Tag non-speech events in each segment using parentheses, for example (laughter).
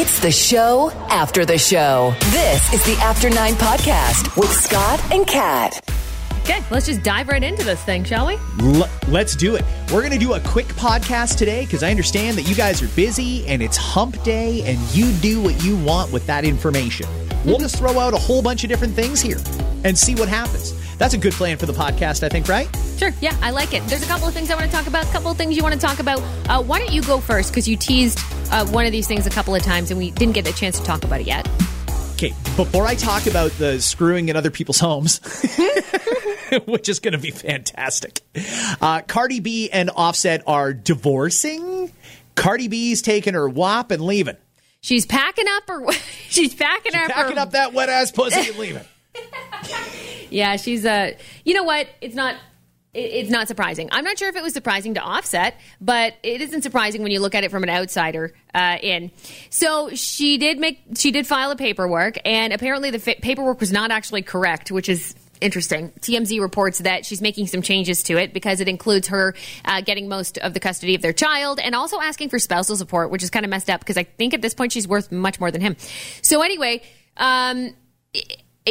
It's the show after the show. This is the After Nine Podcast with Scott and Kat. Okay, let's just dive right into this thing, shall we? L- let's do it. We're going to do a quick podcast today because I understand that you guys are busy and it's hump day and you do what you want with that information. We'll mm-hmm. just throw out a whole bunch of different things here and see what happens. That's a good plan for the podcast, I think, right? Sure, yeah, I like it. There's a couple of things I want to talk about, a couple of things you want to talk about. Uh, why don't you go first? Because you teased uh, one of these things a couple of times and we didn't get a chance to talk about it yet. Okay, before I talk about the screwing in other people's homes, (laughs) which is going to be fantastic, uh, Cardi B and Offset are divorcing. Cardi B's taking her wop and leaving. She's packing up her. (laughs) she's packing up Packing her. up that wet ass pussy and leaving. (laughs) Yeah, she's Uh, you know what? It's not. it- It's not surprising. I'm not sure if it was surprising to Offset, but it isn't surprising when you look at it from an outsider uh, in. So she did make, she did file a paperwork, and apparently the fa- paperwork was not actually correct, which is interesting. TMZ reports that she's making some changes to it because it includes her uh, getting most of the custody of their child and also asking for spousal support, which is kind of messed up because I think at this point she's worth much more than him. So anyway. Um,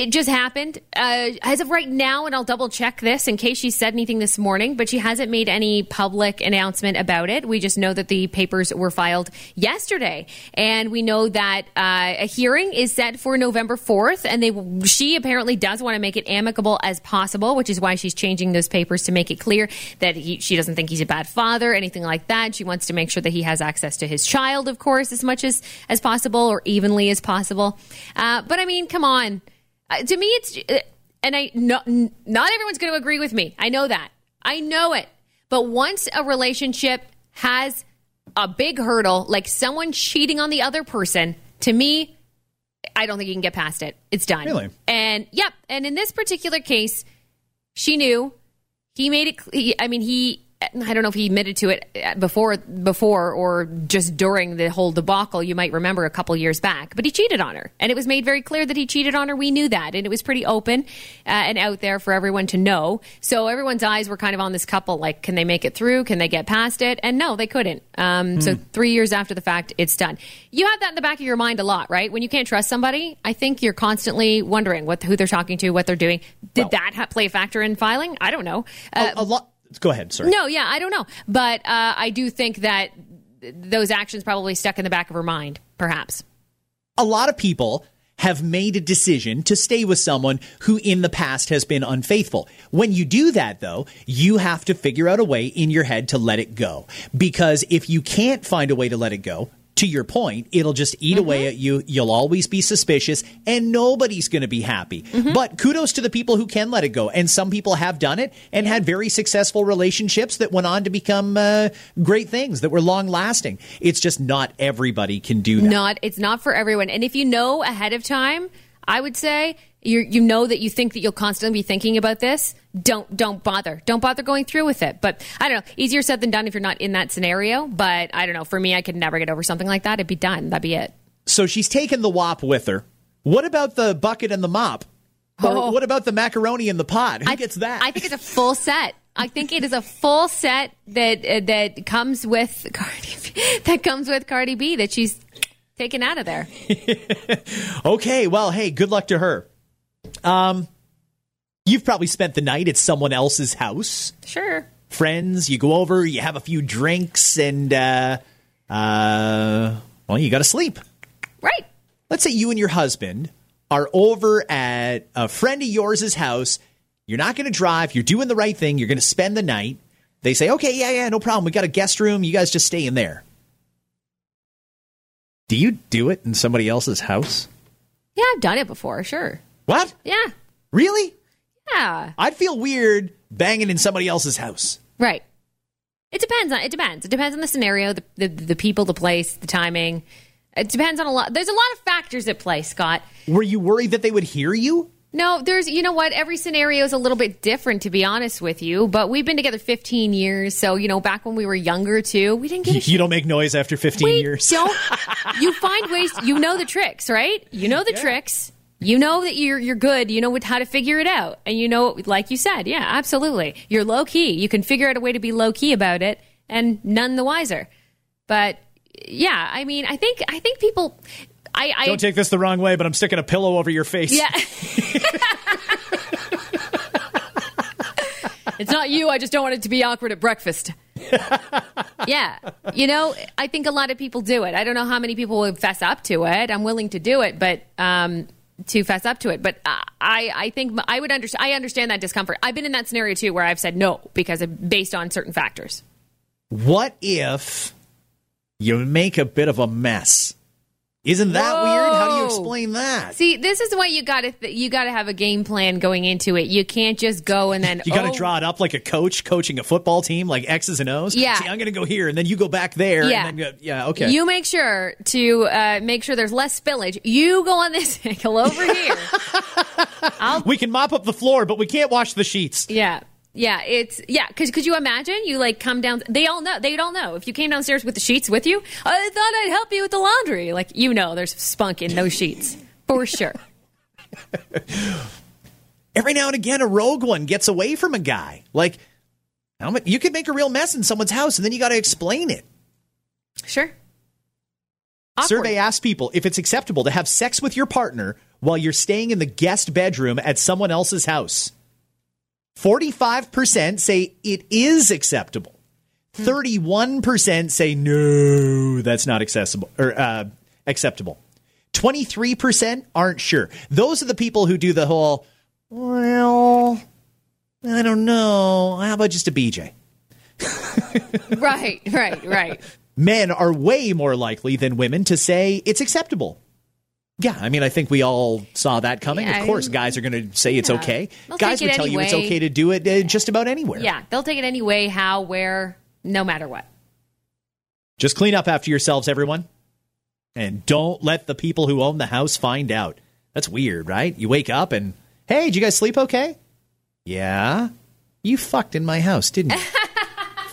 it- just happened uh, as of right now, and I'll double check this in case she said anything this morning, but she hasn't made any public announcement about it. We just know that the papers were filed yesterday, and we know that uh, a hearing is set for November 4th, and they she apparently does want to make it amicable as possible, which is why she's changing those papers to make it clear that he, she doesn't think he's a bad father, anything like that. She wants to make sure that he has access to his child, of course, as much as, as possible or evenly as possible. Uh, but I mean, come on. Uh, to me, it's uh, and I no, not everyone's going to agree with me. I know that. I know it. But once a relationship has a big hurdle, like someone cheating on the other person, to me, I don't think you can get past it. It's done. Really? And yep. And in this particular case, she knew. He made it. cl- I mean, he. I don't know if he admitted to it before, before or just during the whole debacle. You might remember a couple years back, but he cheated on her, and it was made very clear that he cheated on her. We knew that, and it was pretty open uh, and out there for everyone to know. So everyone's eyes were kind of on this couple. Like, can they make it through? Can they get past it? And no, they couldn't. Um, So three years after the fact, it's done. You have that in the back of your mind a lot, right? When you can't trust somebody, I think you're constantly wondering what who they're talking to, what they're doing. Did Well- that ha- play a factor in filing? I don't know. Uh, a, a lot. Go ahead. sir. no, yeah, I don't know. But uh, I do think that th- those actions probably stuck in the back of her mind, perhaps. a lot of people have made a decision to stay with someone who in the past has been unfaithful. When you do that, though, you have to figure out a way in your head to let it go. Because if you can't find a way to let it go, to your point, it'll just eat away at you. You'll always be suspicious and nobody's going to be happy. But kudos to the people who can let it go. And some people have done it and had very successful relationships that went on to become uh, great things that were long lasting. It's just not everybody can do that. Not, it's not for everyone. And if you know ahead of time, I would say you you know that you think that you'll constantly be thinking about this. Don't don't bother. Don't bother going through with it. But I don't know. Easier said than done if you're not in that scenario. But I don't know. For me, I could never get over something like that. It'd be done. That'd be it. So she's taken the wop with her. What about the bucket and the mop? Or Oh. what about the macaroni and the pot? Who I- gets that? I think it's a full set. I think it is a full set that uh, that comes with (laughs) Cardi B, that comes with Cardi B that she's taken out of there. (laughs) okay, well, hey, good luck to her. Um, you've probably spent the night at someone else's house. Sure. Friends, you go over, you have a few drinks, and uh, uh, well, you got to sleep. Right. Let's say you and your husband are over at a friend of yours' house. You're not going to drive. You're doing the right thing. You're going to spend the night. They say, okay, yeah, yeah, no problem. We got a guest room. You guys just stay in there. Do you do it in somebody else's house? Yeah, I've done it before. Sure. What? Yeah. Really? Yeah. I'd feel weird banging in somebody else's house. Right. It depends on it depends. It depends on the scenario, the the, the people, the place, the timing. It depends on a lot. There's a lot of factors at play, Scott. Were you worried that they would hear you? No, there's, you know what? Every scenario is a little bit different, to be honest with you. But we've been together 15 years. So, you know, back when we were younger, too, we didn't get a (laughs) You don't make noise after 15 we years. don't. (laughs) You find ways. You know the tricks, right? You know the tricks. You know that you're you're good. You know what, how to figure it out, and you know, like you said, yeah, absolutely. You're low key. You can figure out a way to be low key about it, and none the wiser. But yeah, I mean, I think I think people. I, I Don't take this the wrong way, but I'm sticking a pillow over your face. Yeah. (laughs) it's not you. I just don't want it to be awkward at breakfast. (laughs) yeah. You know, I think a lot of people do it. I don't know how many people would fess up to it. I'm willing to do it, but um, to fess up to it. But uh, I, I think I would understand. I understand that discomfort. I've been in that scenario too, where I've said no because of, based on certain factors. What if you make a bit of a mess? Isn't that Whoa. Explain that? See, this is what you got to th- you got to have a game plan going into it. You can't just go and then you got to oh. draw it up like a coach coaching a football team, like X's and O's. Yeah, See, I'm going to go here, and then you go back there. Yeah, go, yeah. Okay. You make sure to uh, make sure there's less spillage. You go on this (laughs) angle over here. (laughs) we can mop up the floor, but we can't wash the sheets. Yeah. Yeah, it's yeah. Because could you imagine you like come down? They all know. They'd all know if you came downstairs with the sheets with you. I thought I'd help you with the laundry. Like you know, there's spunk in those sheets for sure. (laughs) Every now and again, a rogue one gets away from a guy. Like you could make a real mess in someone's house, and then you got to explain it. Sure. Awkward. Survey asked people if it's acceptable to have sex with your partner while you're staying in the guest bedroom at someone else's house. 45% say it is acceptable. 31% say no, that's not accessible or uh, acceptable. 23% aren't sure. Those are the people who do the whole, well, I don't know. How about just a BJ? right, right, right. (laughs) Men are way more likely than women to say it's acceptable. Yeah, I mean, I think we all saw that coming. Yeah, of course, guys are going to say it's yeah. okay. They'll guys would tell anyway. you it's okay to do it uh, just about anywhere. Yeah, they'll take it anyway, how, where, no matter what. Just clean up after yourselves, everyone. And don't let the people who own the house find out. That's weird, right? You wake up and, hey, did you guys sleep okay? Yeah. You fucked in my house, didn't you? (laughs)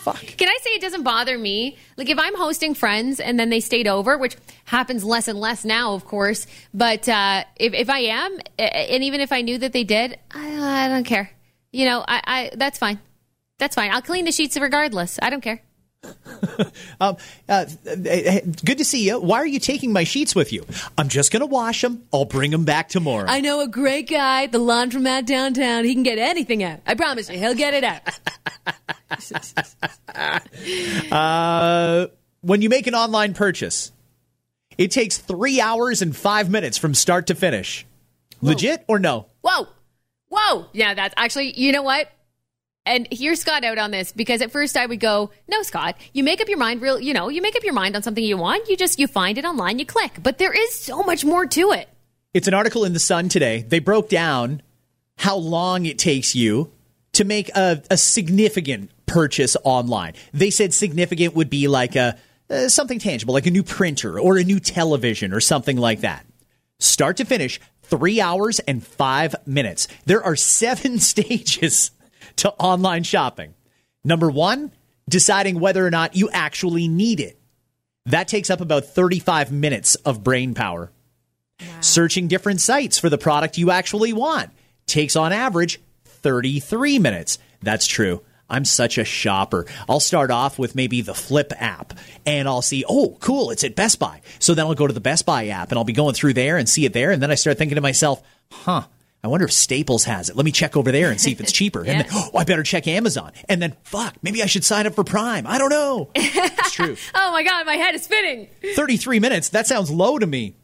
fuck. Can I say it doesn't bother me? Like if I'm hosting friends and then they stayed over, which happens less and less now, of course. But uh, if if I am, and even if I knew that they did, I, I don't care. You know, I, I that's fine. That's fine. I'll clean the sheets regardless. I don't care. Um, uh, good to see you. Why are you taking my sheets with you? I'm just going to wash them. I'll bring them back tomorrow. I know a great guy, the laundromat downtown. He can get anything out. I promise you, he'll get it out. (laughs) uh, when you make an online purchase, it takes three hours and five minutes from start to finish. Whoa. Legit or no? Whoa. Whoa. Yeah, that's actually, you know what? And hear Scott out on this because at first I would go, no, Scott, you make up your mind real, you know, you make up your mind on something you want. You just, you find it online, you click. But there is so much more to it. It's an article in The Sun today. They broke down how long it takes you to make a, a significant purchase online. They said significant would be like a, uh, something tangible, like a new printer or a new television or something like that. Start to finish, three hours and five minutes. There are seven (laughs) stages to online shopping. Number one, deciding whether or not you actually need it. That takes up about 35 minutes of brain power. Wow. Searching different sites for the product you actually want takes on average 33 minutes. That's true. I'm such a shopper. I'll start off with maybe the Flipp app and I'll see, oh, cool, it's at Best Buy. So then I'll go to the Best Buy app and I'll be going through there and see it there. And then I start thinking to myself, huh, I wonder if Staples has it. Let me check over there and see if it's (laughs) cheaper. yeah. And then, oh, I better check Amazon. And then, fuck, maybe I should sign up for Prime. I don't know. It's true. (laughs) oh my God, my head is spinning. 33 minutes. That sounds low to me.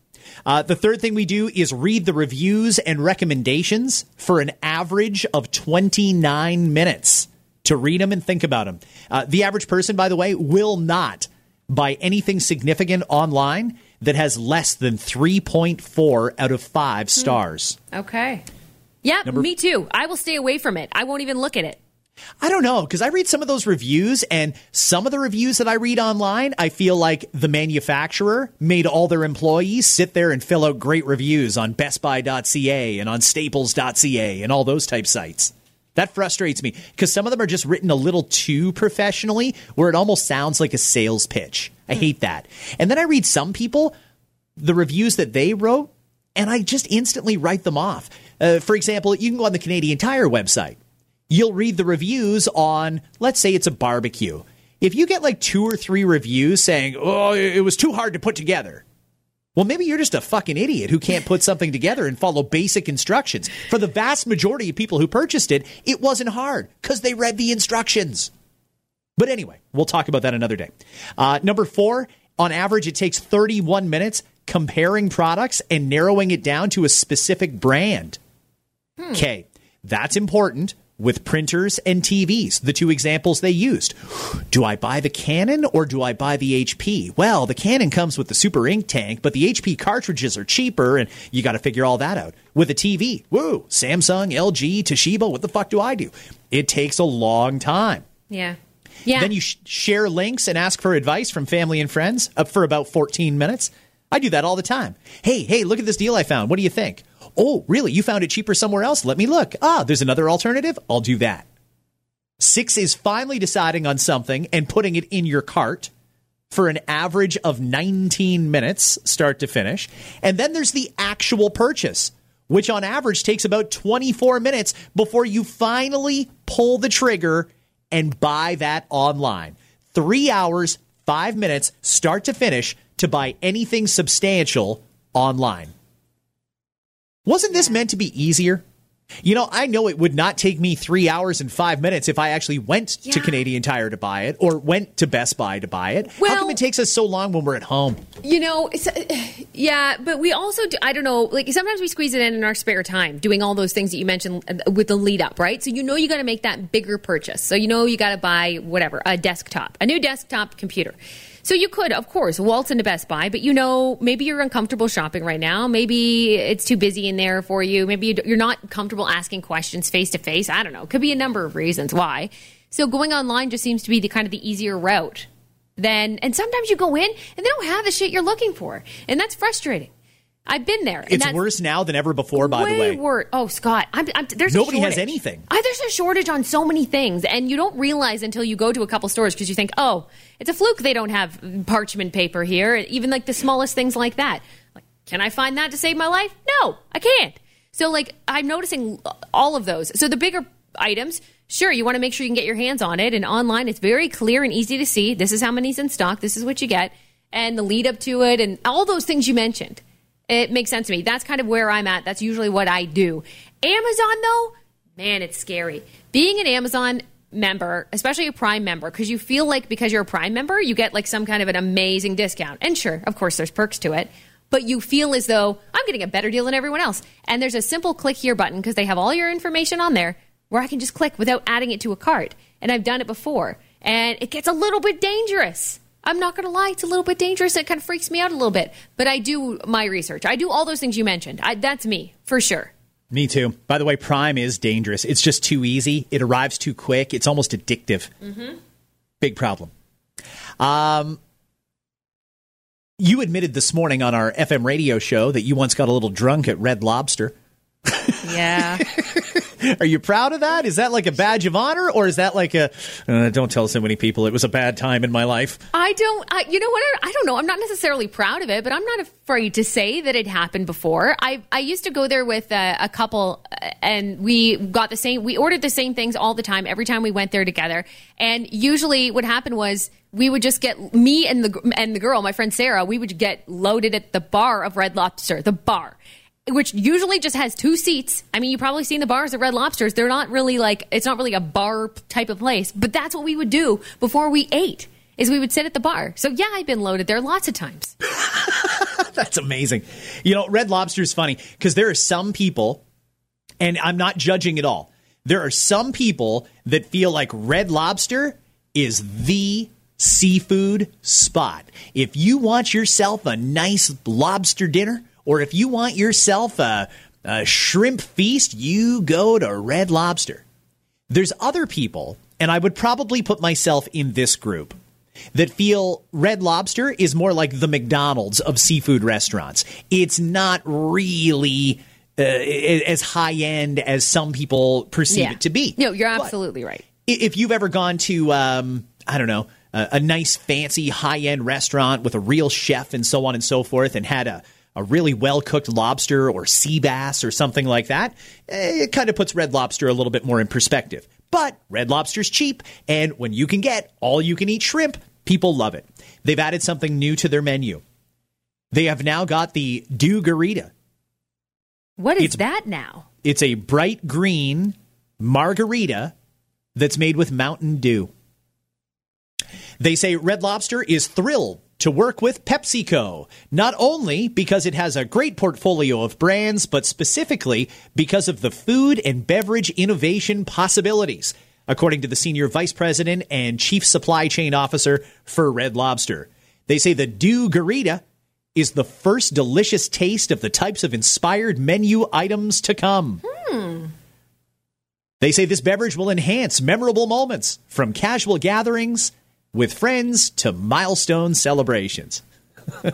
Uh, the third thing we do is read the reviews and recommendations for an average of 29 minutes to read them and think about them. Uh, the average person, by the way, will not buy anything significant online that has less than 3.4 out of 5 hmm. stars. Okay. Yeah, Number- me too. I will stay away from it. I won't even look at it. I don't know because I read some of those reviews, and some of the reviews that I read online, I feel like the manufacturer made all their employees sit there and fill out great reviews on BestBuy.ca and on Staples.ca and all those type sites. That frustrates me because some of them are just written a little too professionally, where it almost sounds like a sales pitch. I hate that. And then I read some people, the reviews that they wrote, and I just instantly write them off. Uh, for example, you can go on the Canadian Tire website. You'll read the reviews on, let's say it's a barbecue. If you get like two or three reviews saying, oh, it was too hard to put together, well, maybe you're just a fucking idiot who can't put something together and follow basic instructions. For the vast majority of people who purchased it, it wasn't hard because they read the instructions. But anyway, we'll talk about that another day. Uh, number four, on average, it takes 31 minutes comparing products and narrowing it down to a specific brand. Okay, that's important with printers and TVs, the two examples they used. Do I buy the Canon or do I buy the HP? Well, the Canon comes with the super ink tank, but the HP cartridges are cheaper and you got to figure all that out. With a TV, woo, Samsung, LG, Toshiba, what the fuck do I do? It takes a long time. Yeah. Yeah. Then you sh- share links and ask for advice from family and friends up for about 14 minutes. I do that all the time. Hey, hey, look at this deal I found. What do you think? Oh, really? You found it cheaper somewhere else? Let me look. Ah, there's another alternative. I'll do that. Six is finally deciding on something and putting it in your cart for an average of 19 minutes, start to finish. And then there's the actual purchase, which on average takes about 24 minutes before you finally pull the trigger and buy that online. Three hours, five minutes, start to finish to buy anything substantial online. Wasn't this meant to be easier? You know, I know it would not take me three hours and five minutes if I actually went to Canadian Tire to buy it or went to Best Buy to buy it. Well, How come it takes us so long when we're at home? You know, it's, uh, yeah, but we also, do, I don't know, like sometimes we squeeze it in in our spare time, doing all those things that you mentioned uh, with the lead up, right? So you know you got to make that bigger purchase. So you know you got to buy whatever, a desktop, a new desktop computer. So you could, of course, waltz into Best Buy, but you know maybe you're uncomfortable shopping right now. Maybe it's too busy in there for you. Maybe you're not comfortable asking questions face to face. I don't know. Could be a number of reasons why. So going online just seems to be the kind of the easier route then and sometimes you go in and they don't have the shit you're looking for and that's frustrating i've been there It's worse now than ever before, by the way. worse oh scott I'm, I'm, there's Nobody has anything. I, there's a shortage on so many things and you don't realize until you go to a couple stores because you think oh it's a fluke they don't have parchment paper here even like the smallest things like that. Like can i find that to save my life? No i can't. So like i'm noticing all of those. So the bigger items sure you want to make sure you can get your hands on it and online it's very clear and easy to see. This is how many's in stock this is what you get and the lead up to it and all those things you mentioned it makes sense to me. That's kind of where i'm at. That's usually what i do. Amazon though man it's scary. Being an amazon member especially a prime member because you feel like because you're a prime member you get like some kind of an amazing discount. And sure of course there's perks to it. But you feel as though i'm getting a better deal than everyone else. And there's a simple click here button because they have all your information on there where I can just click without adding it to a cart. And I've done it before. And it gets a little bit dangerous. I'm not going to lie, it's a little bit dangerous. It kind of freaks me out a little bit. But I do my research. I do all those things you mentioned. I, that's me, for sure. Me too. By the way, Prime is dangerous. It's just too easy. It arrives too quick. It's almost addictive. Big problem. Um, you admitted this morning on our FM radio show that you once got a little drunk at Red Lobster. Yeah. (laughs) Are you proud of that? Is that like a badge of honor, or is that like a uh, don't tell so many people it was a bad time in my life? I don't, I, you know what? I, don't know. I'm not necessarily proud of it, but I'm not afraid to say that it happened before. I, I used to go there with a, a couple uh, and we got the same, we ordered the same things all the time, every time we went there together. And usually what happened was we would just get me and the, and the girl, my friend Sarah, we would get loaded at the bar of Red Lobster, the bar which usually just has two seats. I mean, you've probably seen the bars at Red Lobsters. They're not really like it's not really a bar type of place, but that's what we would do before we ate. Is we would sit at the bar. So yeah, I've been loaded there lots of times. (laughs) That's amazing. You know, Red Lobster is funny because there are some people, and I'm not judging at all. There are some people that feel like Red Lobster is the seafood spot. If you want yourself a nice lobster dinner, or if you want yourself a, a shrimp feast, you go to Red Lobster. There's other people, and I would probably put myself in this group, that feel Red Lobster is more like the McDonald's of seafood restaurants. It's not really uh, as high end as some people perceive Yeah. it to be. No, you're But absolutely right. if you've ever gone to, um, I don't know, a, a nice, fancy, high end restaurant with a real chef and so on and so forth, and had a, a really well cooked lobster or sea bass or something like that, eh, it kind of puts Red Lobster a little bit more in perspective. But Red Lobster's cheap, and when you can get all you can eat shrimp, people love it. They've added something new to their menu. They have now got the Dew Garita. What is It's- that now? It's a bright green margarita that's made with Mountain Dew. They say Red Lobster is thrilled to work with PepsiCo, not only because it has a great portfolio of brands, but specifically because of the food and beverage innovation possibilities, according to the senior vice president and chief supply chain officer for Red Lobster. They say the Dew Garita is the first delicious taste of the types of inspired menu items to come. Hmm. They say this beverage will enhance memorable moments from casual gatherings with friends to milestone celebrations. (laughs)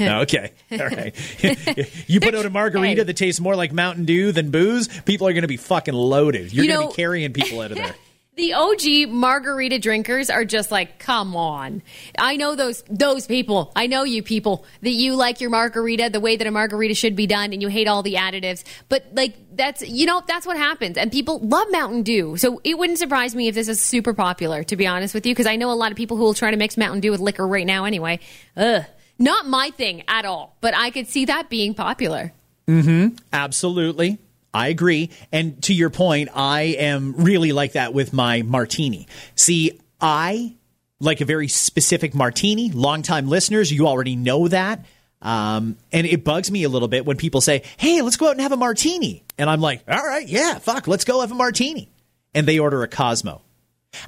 okay. All right. (laughs) you put out a margarita Hey. that tastes more like Mountain Dew than booze, people are going to be fucking loaded. You're You going to be carrying people out of there. (laughs) The OG margarita drinkers are just like, come on. I know those those people. I know you people that you like your margarita the way that a margarita should be done and you hate all the additives. But like that's you know, that's what happens. And people love Mountain Dew. So it wouldn't surprise me if this is super popular, to be honest with you, because I know a lot of people who will try to mix Mountain Dew with liquor right now anyway. Ugh. Not my thing at all. But I could see that being popular. Mm-hmm. Absolutely. I agree. And to your point, I am really like that with my martini. See, I like a very specific martini. Longtime listeners, you already know that. Um, and it bugs me a little bit when people say, Hey, let's go out and have a martini. And I'm like, All right, yeah, fuck, let's go have a martini. And they order a Cosmo.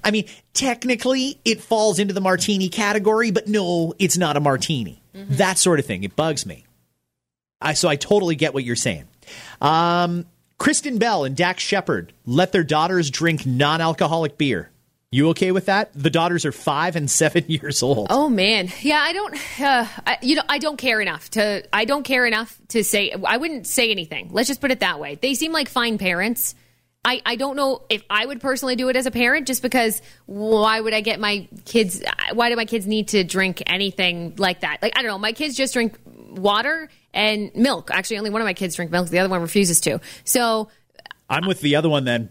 I mean, technically, it falls into the martini category, but no, it's not a martini. That sort of thing. It bugs me. I, so I totally get what you're saying. Um, Kristen Bell and Dax Shepard let their daughters drink non-alcoholic beer. You okay with that? The daughters are five and seven (laughs) years old. Oh man, yeah. I don't, uh, I, you know, I don't care enough to. I don't care enough to say. I wouldn't say anything. Let's just put it that way. They seem like fine parents. I, I don't know if I would personally do it as a parent, just because why would I get my kids? Why do my kids need to drink anything like that? Like I don't know. My kids just drink water and milk. Actually, only one of my kids drink milk. The other one refuses to. So I'm with the other one then.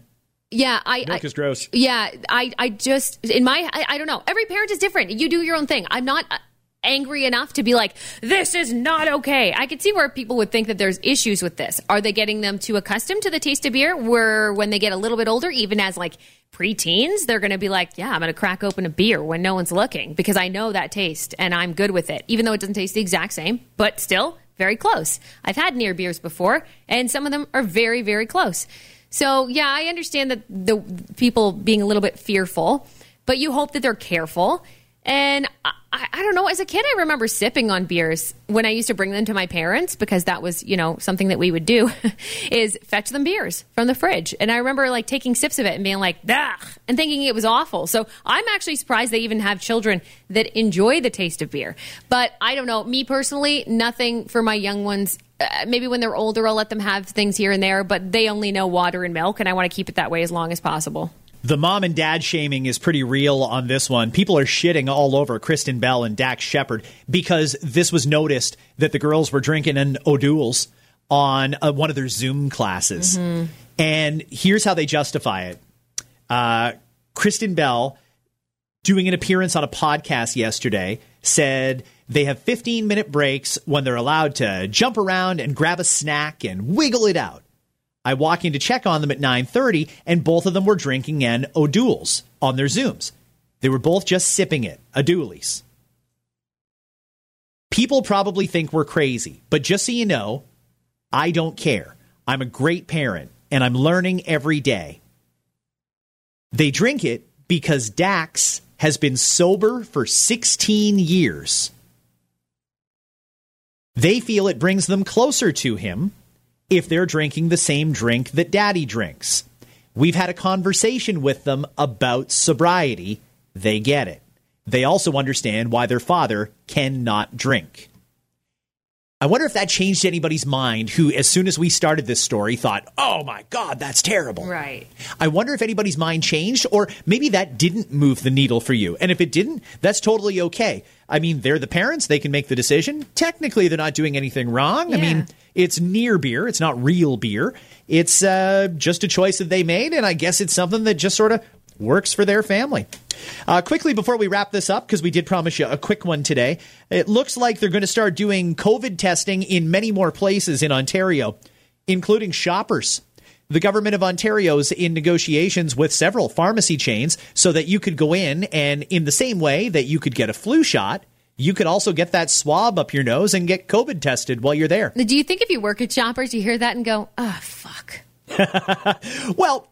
yeah, I Milk I, is gross. yeah, I, I just in my I, I don't know. Every parent is different. You do your own thing. I'm not uh, angry enough to be like this is not okay. I could see where people would think that there's issues with this. Are they getting them too accustomed to the taste of beer? Where when they get a little bit older, even as like preteens, they're going to be like, yeah, I'm going to crack open a beer when no one's looking because I know that taste and I'm good with it, even though it doesn't taste the exact same, but still very close. I've had near beers before, and some of them are very very close. So yeah, I understand that the people being a little bit fearful, but you hope that they're careful. And I, I, don't know. As a kid, I remember sipping on beers when I used to bring them to my parents because that was, you know, something that we would do (laughs) is fetch them beers from the fridge. And I remember like taking sips of it and being like, ugh, and thinking it was awful. So I'm actually surprised they even have children that enjoy the taste of beer. But I don't know. Me personally, nothing for my young ones. Uh, maybe when they're older, I'll let them have things here and there, but they only know water and milk, and I want to keep it that way as long as possible. The mom and dad shaming is pretty real on this one. People are shitting all over Kristen Bell and Dax Shepard because this was noticed that the girls were drinking an O'Doul's on uh, one of their Zoom classes. And here's how they justify it. Uh, Kristen Bell, doing an appearance on a podcast yesterday, said they have 15 minute breaks when they're allowed to jump around and grab a snack and wiggle it out. I walk in to check on them at 9:30 and both of them were drinking an O'Doul's on their Zooms. They were both just sipping it, a Dooley's. People probably think we're crazy, but just so you know, I don't care. I'm a great parent and I'm learning every day. They drink it because Dax has been sober for 16 years. They feel it brings them closer to him if they're drinking the same drink that daddy drinks. We've had a conversation with them about sobriety. They get it. They also understand why their father cannot drink. I wonder if that changed anybody's mind who, as soon as we started this story, thought, oh my God, that's terrible. Right. I wonder if anybody's mind changed, or maybe that didn't move the needle for you. And if it didn't, that's totally okay. I mean, they're the parents, they can make the decision. Technically, they're not doing anything wrong. I mean, it's near beer, it's not real beer. It's uh, just a choice that they made, and I guess it's something that just sort of works for their family. Uh, quickly, before we wrap this up, because we did promise you a quick one today, it looks like they're going to start doing COVID testing in many more places in Ontario, including shoppers. The government of Ontario is in negotiations with several pharmacy chains so that you could go in and, in the same way that you could get a flu shot, you could also get that swab up your nose and get COVID tested while you're there. Do you think if you work at Shoppers, you hear that and go, oh, fuck? (laughs) Well,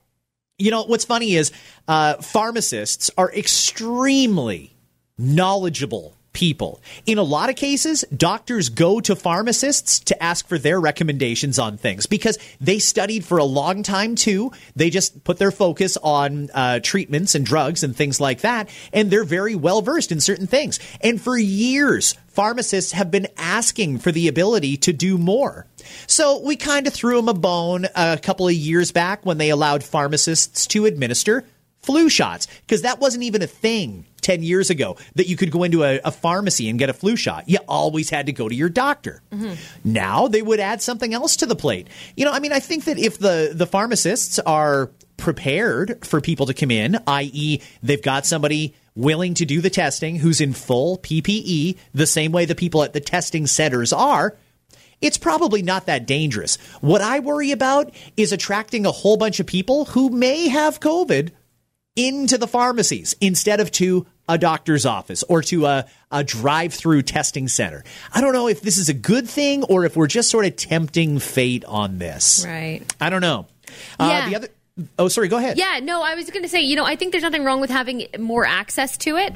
you know, what's funny is uh, pharmacists are extremely knowledgeable people. In a lot of cases, doctors go to pharmacists to ask for their recommendations on things because they studied for a long time too. They just put their focus on uh, treatments and drugs and things like that, and they're very well versed in certain things. And for years, pharmacists have been asking for the ability to do more. So we kind of threw them a bone a couple of years back when they allowed pharmacists to administer flu shots because that wasn't even a thing 10 years ago that you could go into a, a pharmacy and get a flu shot. You always had to go to your doctor. Mm-hmm. Now they would add something else to the plate. You know, I mean, I think that if the, the pharmacists are prepared for people to come in, i.e., they've got somebody willing to do the testing who's in full PPE, the same way the people at the testing centers are, it's probably not that dangerous. What I worry about is attracting a whole bunch of people who may have COVID into the pharmacies instead of to a doctor's office or to a, a drive through testing center. I don't know if this is a good thing or if we're just sort of tempting fate on this. Right. I don't know. Uh, the other. Oh, sorry. Go ahead. Yeah, no, I was going to say, you know, I think there's nothing wrong with having more access to it.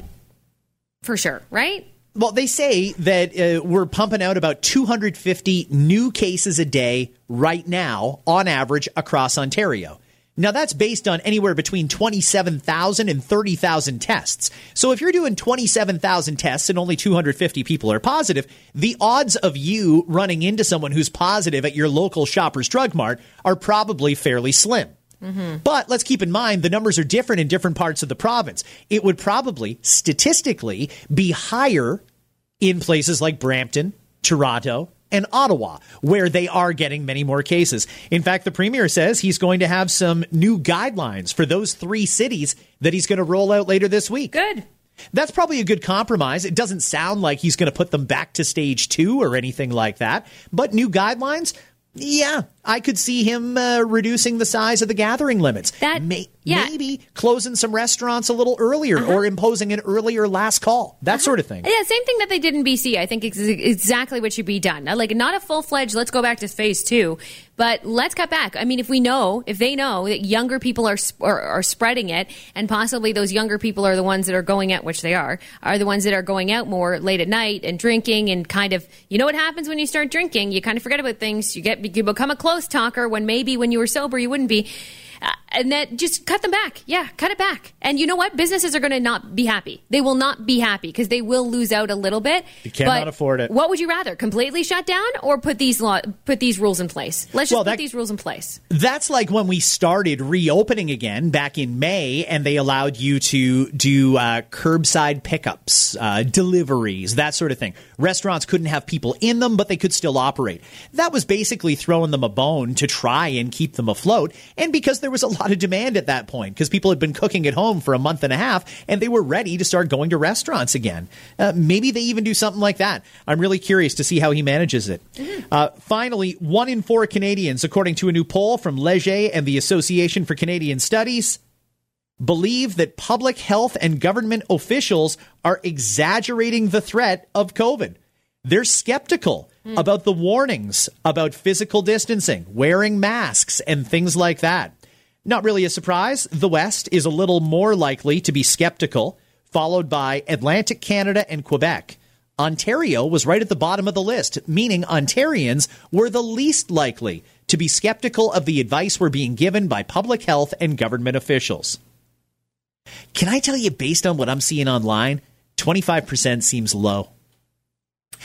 For sure, right? Well, they say that uh, we're pumping out about 250 new cases a day right now, on average, across Ontario. Now, that's based on anywhere between 27,000 and 30,000 tests. So, if you're doing 27,000 tests and only 250 people are positive, the odds of you running into someone who's positive at your local Shoppers Drug Mart are probably fairly slim. Mm-hmm. But let's keep in mind the numbers are different in different parts of the province. It would probably statistically be higher in places like Brampton, Toronto, and Ottawa, where they are getting many more cases. In fact, the premier says he's going to have some new guidelines for those three cities that he's going to roll out later this week. Good. That's probably a good compromise. It doesn't sound like he's going to put them back to stage two or anything like that. But new guidelines, yeah, I could see him uh, reducing the size of the gathering limits. That- May- yeah. Uh-huh. Maybe closing some restaurants a little earlier or imposing an earlier last call, that sort of thing. Yeah, same thing that they did in BC. I think is exactly what should be done. Like not a full fledged. Let's go back to phase two, but let's cut back. I mean, if we know, if they know that younger people are sp- are, are spreading it, and possibly those younger people are the ones that are going out, which they are, are the ones that are going out more late at night and drinking and kind of, you know what happens when you start drinking? You kind of forget about things. You get you become a close talker when maybe when you were sober you wouldn't be. Uh, And that just cut them back. Yeah, cut it back. And you know what? Businesses are going to not be happy. They will not be happy because they will lose out a little bit. You cannot But afford it. What would you rather? Completely shut down or put these law, put these rules in place? Let's just Well, put these rules in place. That's like when we started reopening again back in May, and they allowed you to do uh, curbside pickups, uh, deliveries, that sort of thing. Restaurants couldn't have people in them, but they could still operate. That was basically throwing them a bone to try and keep them afloat. And because there was a lot of demand at that point, because people had been cooking at home for a month and a half, and they were ready to start going to restaurants again. Uh, maybe they even do something like that. I'm really curious to see how he manages it. Uh, finally, one in four Canadians, according to a new poll from Leger and the Association for Canadian Studies, believe that public health and government officials are exaggerating the threat of COVID. They're skeptical about the warnings about physical distancing, wearing masks, and things like that. Not really a surprise. The West is a little more likely to be skeptical, followed by Atlantic Canada and Quebec. Ontario was right at the bottom of the list, meaning Ontarians were the least likely to be skeptical of the advice we're being given by public health and government officials. Can I tell you, based on what I'm seeing online, 25% seems low.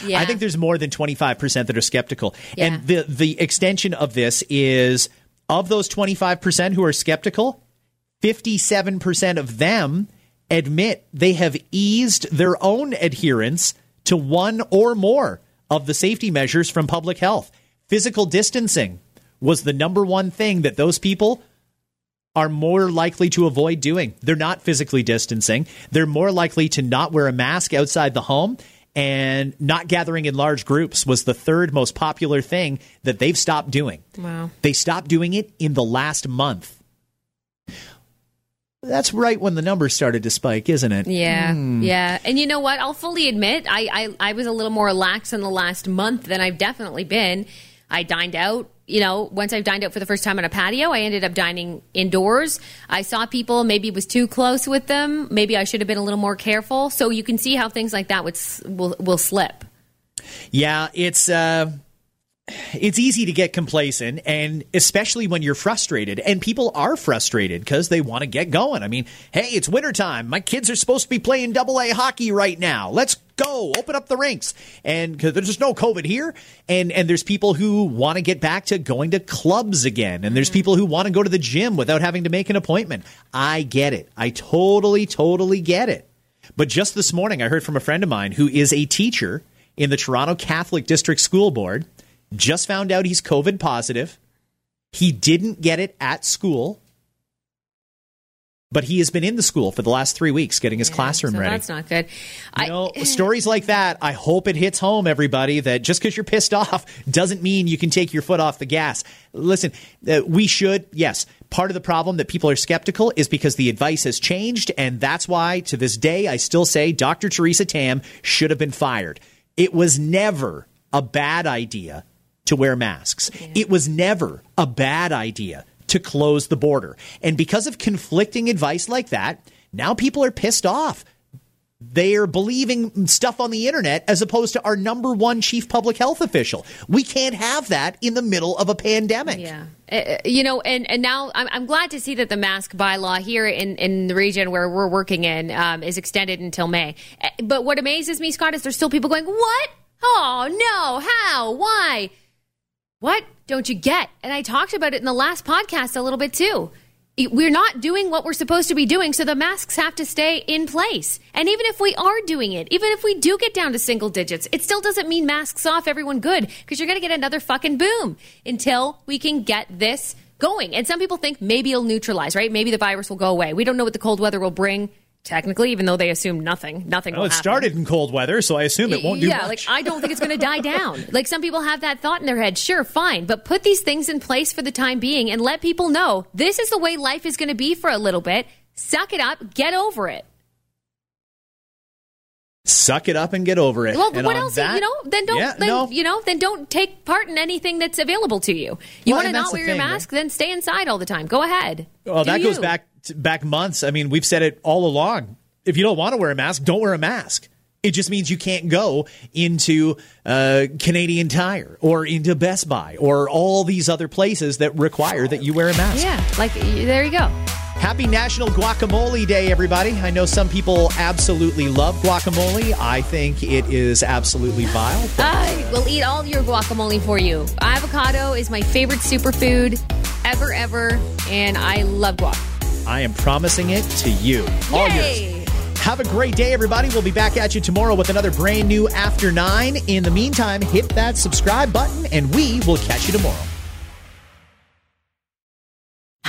Yeah. I think there's more than 25% that are skeptical. Yeah. And the the extension of this is of those 25% who are skeptical, 57% of them admit they have eased their own adherence to one or more of the safety measures from public health. Physical distancing was the number one thing that those people are more likely to avoid doing. They're not physically distancing. They're more likely to not wear a mask outside the home and not gathering in large groups was the third most popular thing that they've stopped doing. Wow. They stopped doing it in the last month. That's right when the numbers started to spike, isn't it? Yeah, Hmm. yeah. And you know what? I'll fully admit, I, I, I was a little more lax in the last month than I've definitely been. I dined out. You know, once I've dined out for the first time on a patio, I ended up dining indoors. I saw people, maybe it was too close with them. Maybe I should have been a little more careful. So you can see how things like that would will, will slip. Yeah, it's uh it's easy to get complacent and especially when you're frustrated and people are frustrated because they want to get going. I mean, hey, it's wintertime. My kids are supposed to be playing double A hockey right now. Let's go. Open up the rinks. And cause there's just no COVID here. And and there's people who want to get back to going to clubs again. And there's mm-hmm. people who want to go to the gym without having to make an appointment. I get it. I totally, totally get it. But just this morning, I heard from a friend of mine who is a teacher in the Toronto Catholic District School Board. Just found out he's COVID positive. He didn't get it at school, but he has been in the school for the last three weeks getting his classroom so ready. That's not good. You know, (sighs) stories like that, I hope it hits home, everybody, that just because you're pissed off (laughs) doesn't mean you can take your foot off the gas. Listen, uh, we should, yes. Part of the problem that people are skeptical is because the advice has changed. And that's why, to this day, I still say Dr. Theresa Tam should have been fired. It was never a bad idea to wear masks. It was never a bad idea to close the border. And because of conflicting advice like that, now people are pissed off they're believing stuff on the internet as opposed to our number one chief public health official. We can't have that in the middle of a pandemic. Yeah. Uh, you know, and, and now I'm, I'm glad to see that the mask bylaw here in, in the region where we're working in um, is extended until May. Uh, But what amazes me, Scott, is there's still people going, What? Oh, no. How? Why? What don't you get? And I talked about it in the last podcast a little bit too. We're not doing what we're supposed to be doing, so the masks have to stay in place. And even if we are doing it, even if we do get down to single digits, it still doesn't mean masks off, everyone good, because you're going to get another fucking boom until we can get this going. And some people think maybe it'll neutralize, right? Maybe the virus will go away. We don't know what the cold weather will bring. Technically, even though they assume nothing, nothing Well, it happen. started in cold weather, so I assume it won't do yeah, much. like I don't think it's going (laughs) to die down. Like some people have that thought in their head. Sure, fine, but put these things in place for the time being and let people know this is the way life is going to be for a little bit. Suck it up, get over it. Suck it up and get over it. Well, And what else? that- you know, then don't. Yeah, then, no. You know, then don't take part in anything that's available to you. You Well, want to not wear your thing, mask, then stay inside all the time. Go ahead. Well, Do that goes back back months. I mean, we've said it all along. If you don't want to wear a mask, don't wear a mask. It just means you can't go into uh, Canadian Tire or into Best Buy or all these other places that require that you wear a mask. Yeah, like there you go. Happy National Guacamole Day, everybody. I know some people absolutely love guacamole. I think it is absolutely vile. I will eat all your guacamole for you. Avocado is my favorite superfood ever, ever, and I love guac. I am promising it to you. All yours. Have a great day, everybody. We'll be back at you tomorrow with another brand new After Nine. In the meantime, hit that subscribe button, and we will catch you tomorrow.